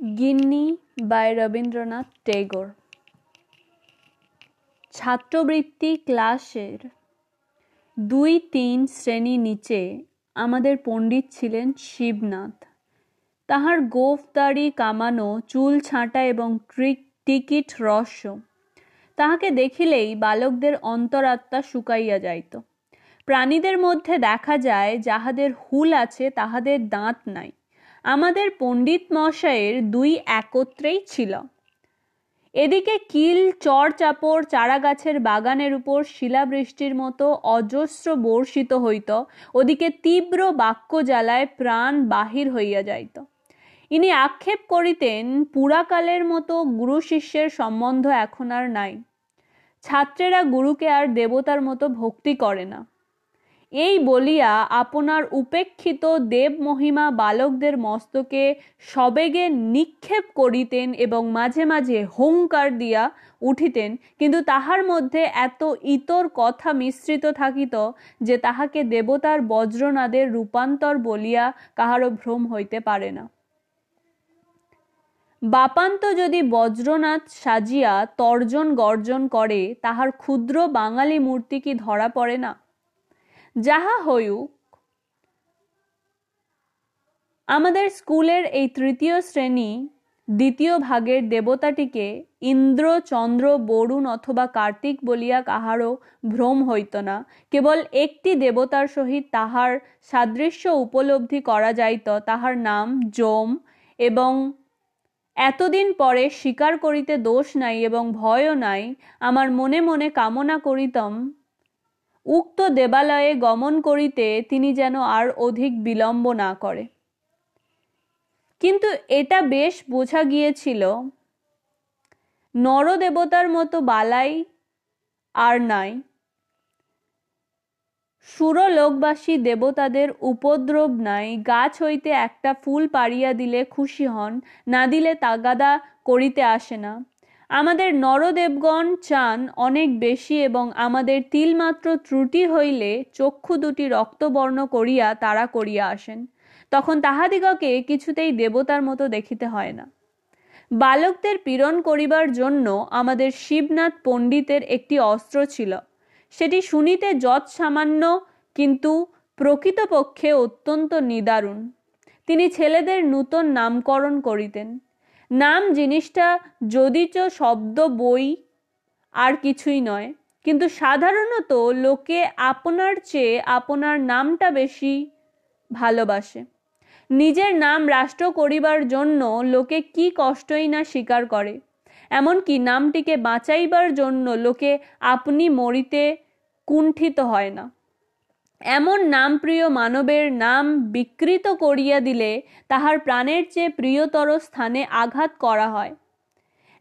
গিন্নি বাই রবীন্দ্রনাথ টেগোর। ছাত্রবৃত্তি ক্লাসের দুই তিন শ্রেণি নিচে আমাদের পণ্ডিত ছিলেন শিবনাথ। তাহার গোফ দাড়ি কামানো, চুল ছাঁটা এবং টিকিট রস্য তাহাকে দেখিলেই বালকদের অন্তরাত্মা শুকাইয়া যাইত। প্রাণীদের মধ্যে দেখা যায়, যাহাদের হুল আছে, তাহাদের দাঁত নাই। আমাদের পণ্ডিত দুই একত্রেই ছিল। এদিকে কিল চর চাপড় চারা গাছের বাগানের উপর শিলাবৃষ্টির মতো অজস্র বর্ষিত হইত, ওদিকে তীব্র বাক্য জ্বালায় প্রাণ বাহির হইয়া যাইত। ইনি আক্ষেপ করিতেন, পুরাকালের মতো গুরু শিষ্যের সম্বন্ধ এখন আর নাই। ছাত্রেরা গুরুকে আর দেবতার মতো ভক্তি করে না। এই বলিয়া আপনার উপেক্ষিত দেব মহিমা বালকদের মস্তকে সবেগে নিক্ষেপ করিতেন এবং মাঝে মাঝে হুঙ্কার দিয়া উঠিতেন। কিন্তু তাহার মধ্যে এত ইতর কথা মিশ্রিত থাকিত যে তাহাকে দেবতার বজ্রনাদের রূপান্তর বলিয়া কাহারও ভ্রম হইতে পারে না। বাপান্ত যদি বজ্রনাথ সাজিয়া তর্জন গর্জন করে, তাহার ক্ষুদ্র বাঙালি মূর্তি কি ধরা পড়ে না? যাহা হইউক আমাদের স্কুলের এই তৃতীয় শ্রেণি দ্বিতীয় ভাগের দেবতাটিকে ইন্দ্র, চন্দ্র, বরুণ অথবা কার্তিক বলিয়া কাহারও ভ্রম হইত না। কেবল একটি দেবতার সহিত তাহার সাদৃশ্য উপলব্ধি করা যাইত, তাহার নাম জোম এবং এতদিন পরে স্বীকার করিতে দোষ নাই এবং ভয়ও নাই। আমার মনে মনে কামনা করিতম উক্ত দেবালয়ে গমন করিতে তিনি যেন আর অধিক বিলম্ব না করে। কিন্তু এটা বেশ বোঝা গিয়েছিল, নরদেবতার মতো বালাই আর নাই। সুরলোকবাসী দেবতাদের উপদ্রব নাই, গাছ হইতে একটা ফুল পাড়িয়া দিলে খুশি হন, না দিলে তাগাদা করিতে আসে না। আমাদের নরদেবগণ চান অনেক বেশি এবং আমাদের তিলমাত্র ত্রুটি হইলে চক্ষু দুটি রক্তবর্ণ করিয়া তারা করিয়া আসেন। তখন তাহাদিগকে কিছুতেই দেবতার মতো দেখিতে হয় না। বালকদের পীড়ন করিবার জন্য আমাদের শিবনাথ পণ্ডিতের একটি অস্ত্র ছিল। সেটি শুনিতে যৎ সামান্য, কিন্তু প্রকৃতপক্ষে অত্যন্ত নিদারুণ। তিনি ছেলেদের নূতন নামকরণ করিতেন। নাম জিনিসটা যদিচ শব্দ, বই আর কিছুই নয়। কিন্তু সাধারণত লোকে আপনার চেয়ে আপনার নামটা বেশি ভালোবাসে। নিজের নাম রাষ্ট্র করিবার জন্য লোকে কি কষ্টই না স্বীকার করে। এমনকি নামটিকে বাঁচাইবার জন্য লোকে আপনি মরিতে কুণ্ঠিত হয় না। এমন নাম প্রিয় মানবের নাম বিকৃত করিয়া দিলে তাহার প্রাণের চেয়ে প্রিয়তর স্থানে আঘাত করা হয়।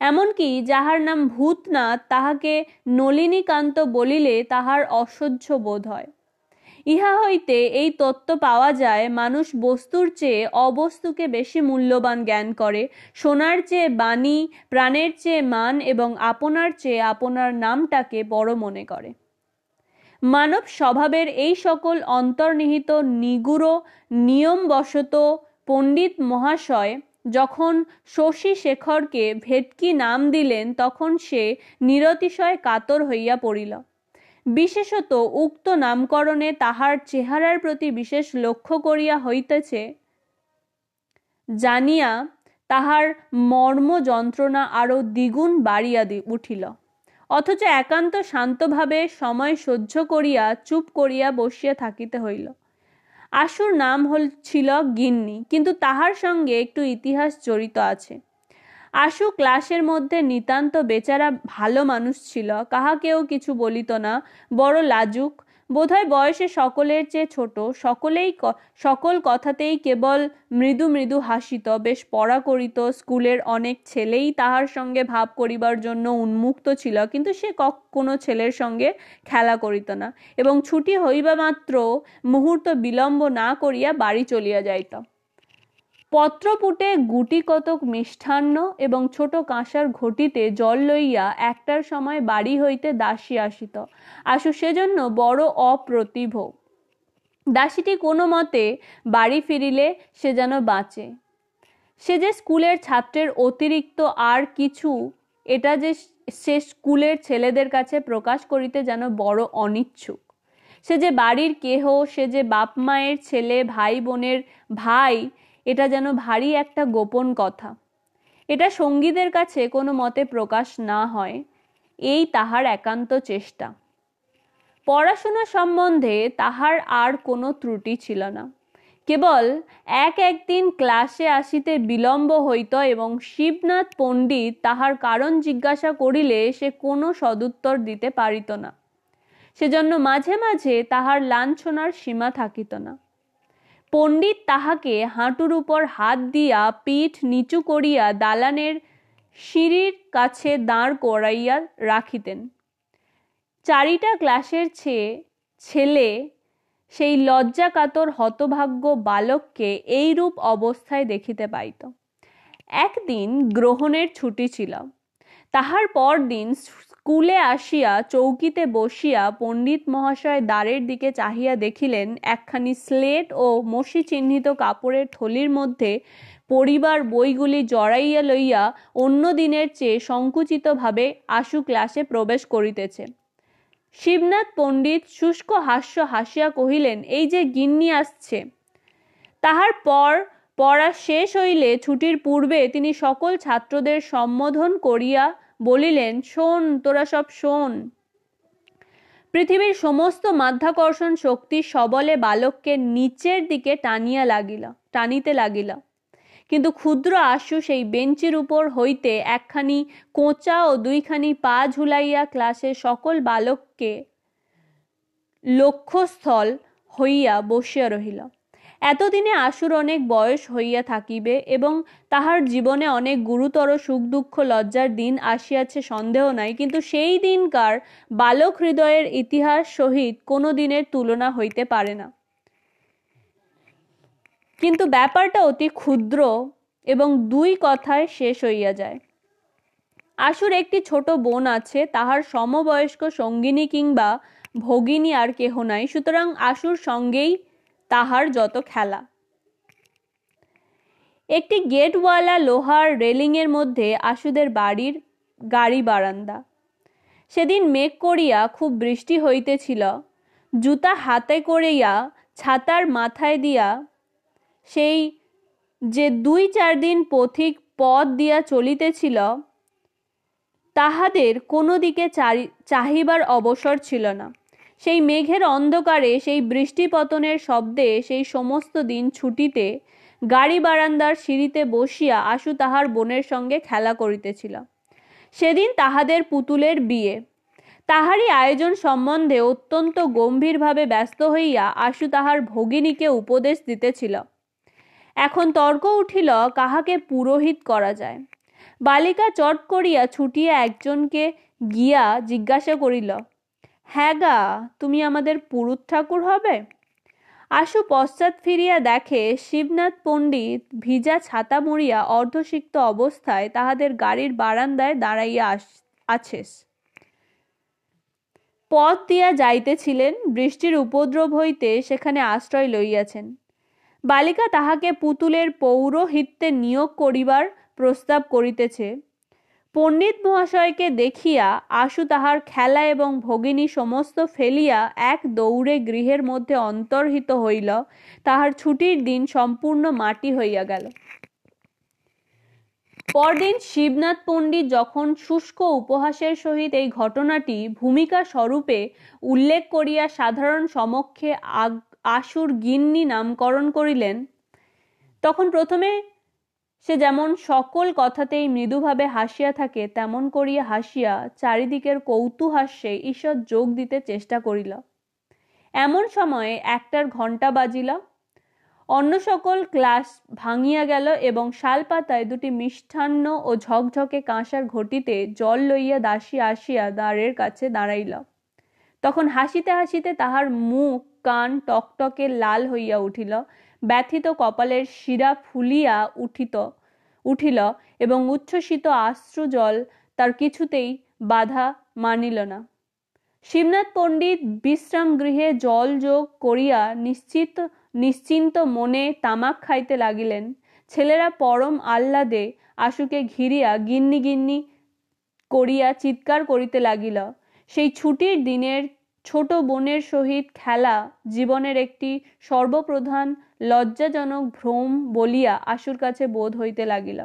এমনকি যাহার নাম ভূতনাথ, তাহাকে নলিনীকান্ত বলিলে তাহার অসহ্য বোধ হয়। ইহা হইতে এই তত্ত্ব পাওয়া যায়, মানুষ বস্তুর চেয়ে অবস্তুকে বেশি মূল্যবান জ্ঞান করে, সোনার চেয়ে বাণী, প্রাণের চেয়ে মান এবং আপনার চেয়ে আপনার নামটাকে বড় মনে করে। মানব স্বভাবের এই সকল অন্তর্নিহিত নিগুড়, নিয়মবশত পণ্ডিত মহাশয় যখন শশী শেখরকে ভেটকি নাম দিলেন, তখন সে নিরতিশয় কাতর হইয়া পড়িল। বিশেষত উক্ত নামকরণে তাহার চেহারার প্রতি বিশেষ লক্ষ্য করিয়া হইতেছে জানিয়া তাহার মর্ম যন্ত্রণা আরও দ্বিগুণ বাড়িয়া উঠিল। অথচ একান্ত শান্তভাবে সময় সহ্য করিয়া চুপ করিয়া বসিয়া থাকিতে হইল। আশুর নাম হল ছিল গিন্নি, কিন্তু তাহার সঙ্গে একটু ইতিহাস জড়িত আছে। আশু ক্লাসের মধ্যে নিতান্ত বেচারা ভালো মানুষ ছিল, কাহাকেও কিছু বলিত না, বড় লাজুক বোধহয় বয়সে সকলের চেয়ে ছোট, সকলেই সকল কথাতেই কেবল মৃদু মৃদু হাসিত। বেশ পড়া করিত, স্কুলের অনেক ছেলেই তাহার সঙ্গে ভাব করিবার জন্য উন্মুক্ত ছিল, কিন্তু সে কোনো ছেলের সঙ্গে খেলা করিত না এবং ছুটি হইবা মাত্র মুহূর্ত বিলম্ব না করিয়া বাড়ি চলিয়া যাইত। পত্রপুটে গুটি কতক মিষ্টান্ন এবং ছোট কাঁসার ঘটিতে জল লইয়া একটার সময় বাড়ি হইতে দাসী আসিত। আশু সেজন্য বড় অপ্রতিভ। দাসীটি কোনো মতে বাড়ি ফিরিলে সে যেন বাঁচে। সে যে স্কুলের ছাত্রের অতিরিক্ত আর কিছু, এটা যে সে স্কুলের ছেলেদের কাছে প্রকাশ করিতে যেন বড় অনিচ্ছুক। সে যে বাড়ির কেহ, সে যে বাপ মায়ের ছেলে, ভাই বোনের ভাই এটা যেন ভারী একটা গোপন কথা। এটা সঙ্গীদের কাছে কোনো মতে প্রকাশ না হয়, এই তাহার একান্ত চেষ্টা। পড়াশোনা সম্বন্ধে তাহার আর কোনো ত্রুটি ছিল না। কেবল এক একদিন ক্লাসে আসিতে বিলম্ব হইত এবং শিবনাথ পণ্ডিত তাহার কারণ জিজ্ঞাসা করিলে সে কোনো সদুত্তর দিতে পারিত না। সেজন্য মাঝে মাঝে তাহার লাঞ্ছনার সীমা থাকিত না। পণ্ডিত তাহাকে হাঁটুর উপর হাত দিয়া পিঠ নিচু করিয়া দালানের সিঁড়ির কাছে দাঁড় করাইয়া রাখিতেন। চারিটা ক্লাসের চেয়ে ছেলে সেই লজ্জাকাতর হতভাগ্য বালককে এইরূপ অবস্থায় দেখিতে পাইত। একদিন গ্রহণের ছুটি ছিল। তাহার পর দিন স্কুলে আসিয়া চৌকিতে বসিয়া পণ্ডিত মহাশয় দ্বারের দিকে চাহিয়া দেখিলেন, একখানি স্লেট ও মসি চিহ্নিত কাপড়ের থলির মধ্যে পরিবার বইগুলি জড়াইয়া লইয়া অন্য দিনের চেয়ে সংকুচিতভাবে আশু ক্লাসে প্রবেশ করিতেছে। শিবনাথ পণ্ডিত শুষ্ক হাস্য হাসিয়া কহিলেন, এই যে গিন্নি আসছে। তাহার পর, পড়া শেষ হইলে ছুটির পূর্বে তিনি সকল ছাত্রদের সম্বোধন করিয়া বলিলেন, শোন, তোরা সব শোন। পৃথিবীর সমস্ত মাধ্যাকর্ষণ শক্তি সবলে বালককে নিচের দিকে টানিয়া লাগিল, টানিতে লাগিল। কিন্তু ক্ষুদ্র আশু সেই বেঞ্চির উপর হইতে একখানি কোঁচা ও দুইখানি পা ঝুলাইয়া ক্লাসে সকল বালককে লক্ষ্যস্থল হইয়া বসিয়া রহিল। এতদিনে আশুর অনেক বয়স হইয়া থাকিবে এবং তাহার জীবনে অনেক গুরুতর সুখ দুঃখ লজ্জার দিন আসিয়াছে, সন্দেহ নাই। কিন্তু সেই দিনকার বালক হৃদয়ের ইতিহাস সহিত কোনো দিনের তুলনা হইতে পারে না। কিন্তু ব্যাপারটা অতি ক্ষুদ্র এবং দুই কথায় শেষ হইয়া যায়। আশুর একটি ছোট বোন আছে, তাহার সমবয়স্ক সঙ্গিনী কিংবা ভগিনী আর কেহ নাই। সুতরাং আশুর সঙ্গেই তাহার যত খেলা। একটি গেটওয়ালা লোহার রেলিংয়ের মধ্যে আশুদের বাড়ির গাড়ি বারান্দা। সেদিন মেঘ করিয়া খুব বৃষ্টি হইতেছিল। জুতা হাতে করিয়া ছাতার মাথায় দিয়া সেই যে দুই চার দিন পথিক পথ দিয়া চলিতেছিল, তাহাদের কোনো দিকে চাহিবার অবসর ছিল না। সেই মেঘের অন্ধকারে, সেই বৃষ্টিপতনের শব্দে, সেই সমস্ত দিন ছুটিতে গাড়ি বারান্দার সিঁড়িতে বসিয়া আশু তাহার বোনের সঙ্গে খেলা করিতেছিল। সেদিন তাহাদের পুতুলের বিয়ে। তাহারই আয়োজন সম্বন্ধে অত্যন্ত গম্ভীরভাবে ব্যস্ত হইয়া আশু তাহার ভগিনীকে উপদেশ দিতেছিল। এখন তর্ক উঠিল, কাহাকে পুরোহিত করা যায়? বালিকা চট করিয়া ছুটিয়া একজনকে গিয়া জিজ্ঞাসা করিল হ্যাঁ গা, তুমি আমাদের পুরুত ঠাকুর হবে? আশু পশ্চাৎ ফিরিয়া দেখে শিবনাথ পণ্ডিত ভিজা ছাতা মরিয়া অর্ধসিক্ত অবস্থায় তাহাদের গাড়ির বারান্দায় দাঁড়াইয়া আছেস। পথ দিয়া যাইতেছিলেন, বৃষ্টির উপদ্রব হইতে সেখানে আশ্রয় লইয়াছেন। বালিকা তাহাকে পুতুলের পৌরোহিত্যে নিয়োগ করিবার প্রস্তাব করিতেছে। পণ্ডিত মহাশয়কে দেখিয়া আশু তাহার খেলা এবং ভগিনী সমস্ত ফেলিয়া এক দৌড়ে গৃহের মধ্যে অন্তর্হিত হইল। তাহার ছুটির দিন সম্পূর্ণ মাটি হইয়া গেল। পরদিন শিবনাথ পণ্ডিত যখন শুষ্ক উপহাসের সহিত এই ঘটনাটি ভূমিকা স্বরূপে উল্লেখ করিয়া সাধারণ সমক্ষে আশুর গিন্নি নামকরণ করিলেন, তখন প্রথমে সে যেমন সকল কথাতেই মৃদুভাবে হাসিয়া থাকে, তেমন করিয়া হাসিয়া চারিদিকের কৌতূহাস্যে ঈশ্বর যোগ দিতে চেষ্টা করিল। এমন সময়ে একটার ঘণ্টা বাজিল। অন্য সকল ক্লাস ভাঙিয়া গেল এবং শালপাতায় দুটি মিষ্টান্ন ও ঝকঝকে কাঁসার ঘটিতে জল লইয়া দাসী আসিয়া দ্বারের কাছে দাঁড়াইল। তখন হাসিতে হাসিতে তাহার মুখ, কান টকটকে লাল হইয়া উঠিল। ব্যথিত কপালের শিরা ফুলিয়া উঠিত, উঠিল এবং উচ্ছ্বসিত আশ্রু জল তার কিছুতেই বাধা মানিল না। শিবনাথ পণ্ডিত বিশ্রাম গৃহে জল যোগ করিয়া নিশ্চিত, নিশ্চিন্ত মনে তামাক খাইতে লাগিলেন। ছেলেরা পরম আহ্লাদে আশুকে ঘিরিয়া গিন্নি গিন্নি করিয়া চিৎকার করিতে লাগিল। সেই ছুটির দিনের ছোট বোনের সহিত খেলা জীবনের একটি সর্বপ্রধান লজ্জাজনক ভ্রম বলিয়া আশুর কাছে বোধ হইতে লাগিল।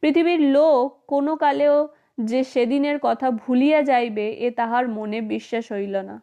পৃথিবীর লোক কোনো কালেও যে সেদিনের কথা ভুলিয়া যাইবে, এ তাহার মনে বিশ্বাস হইল না।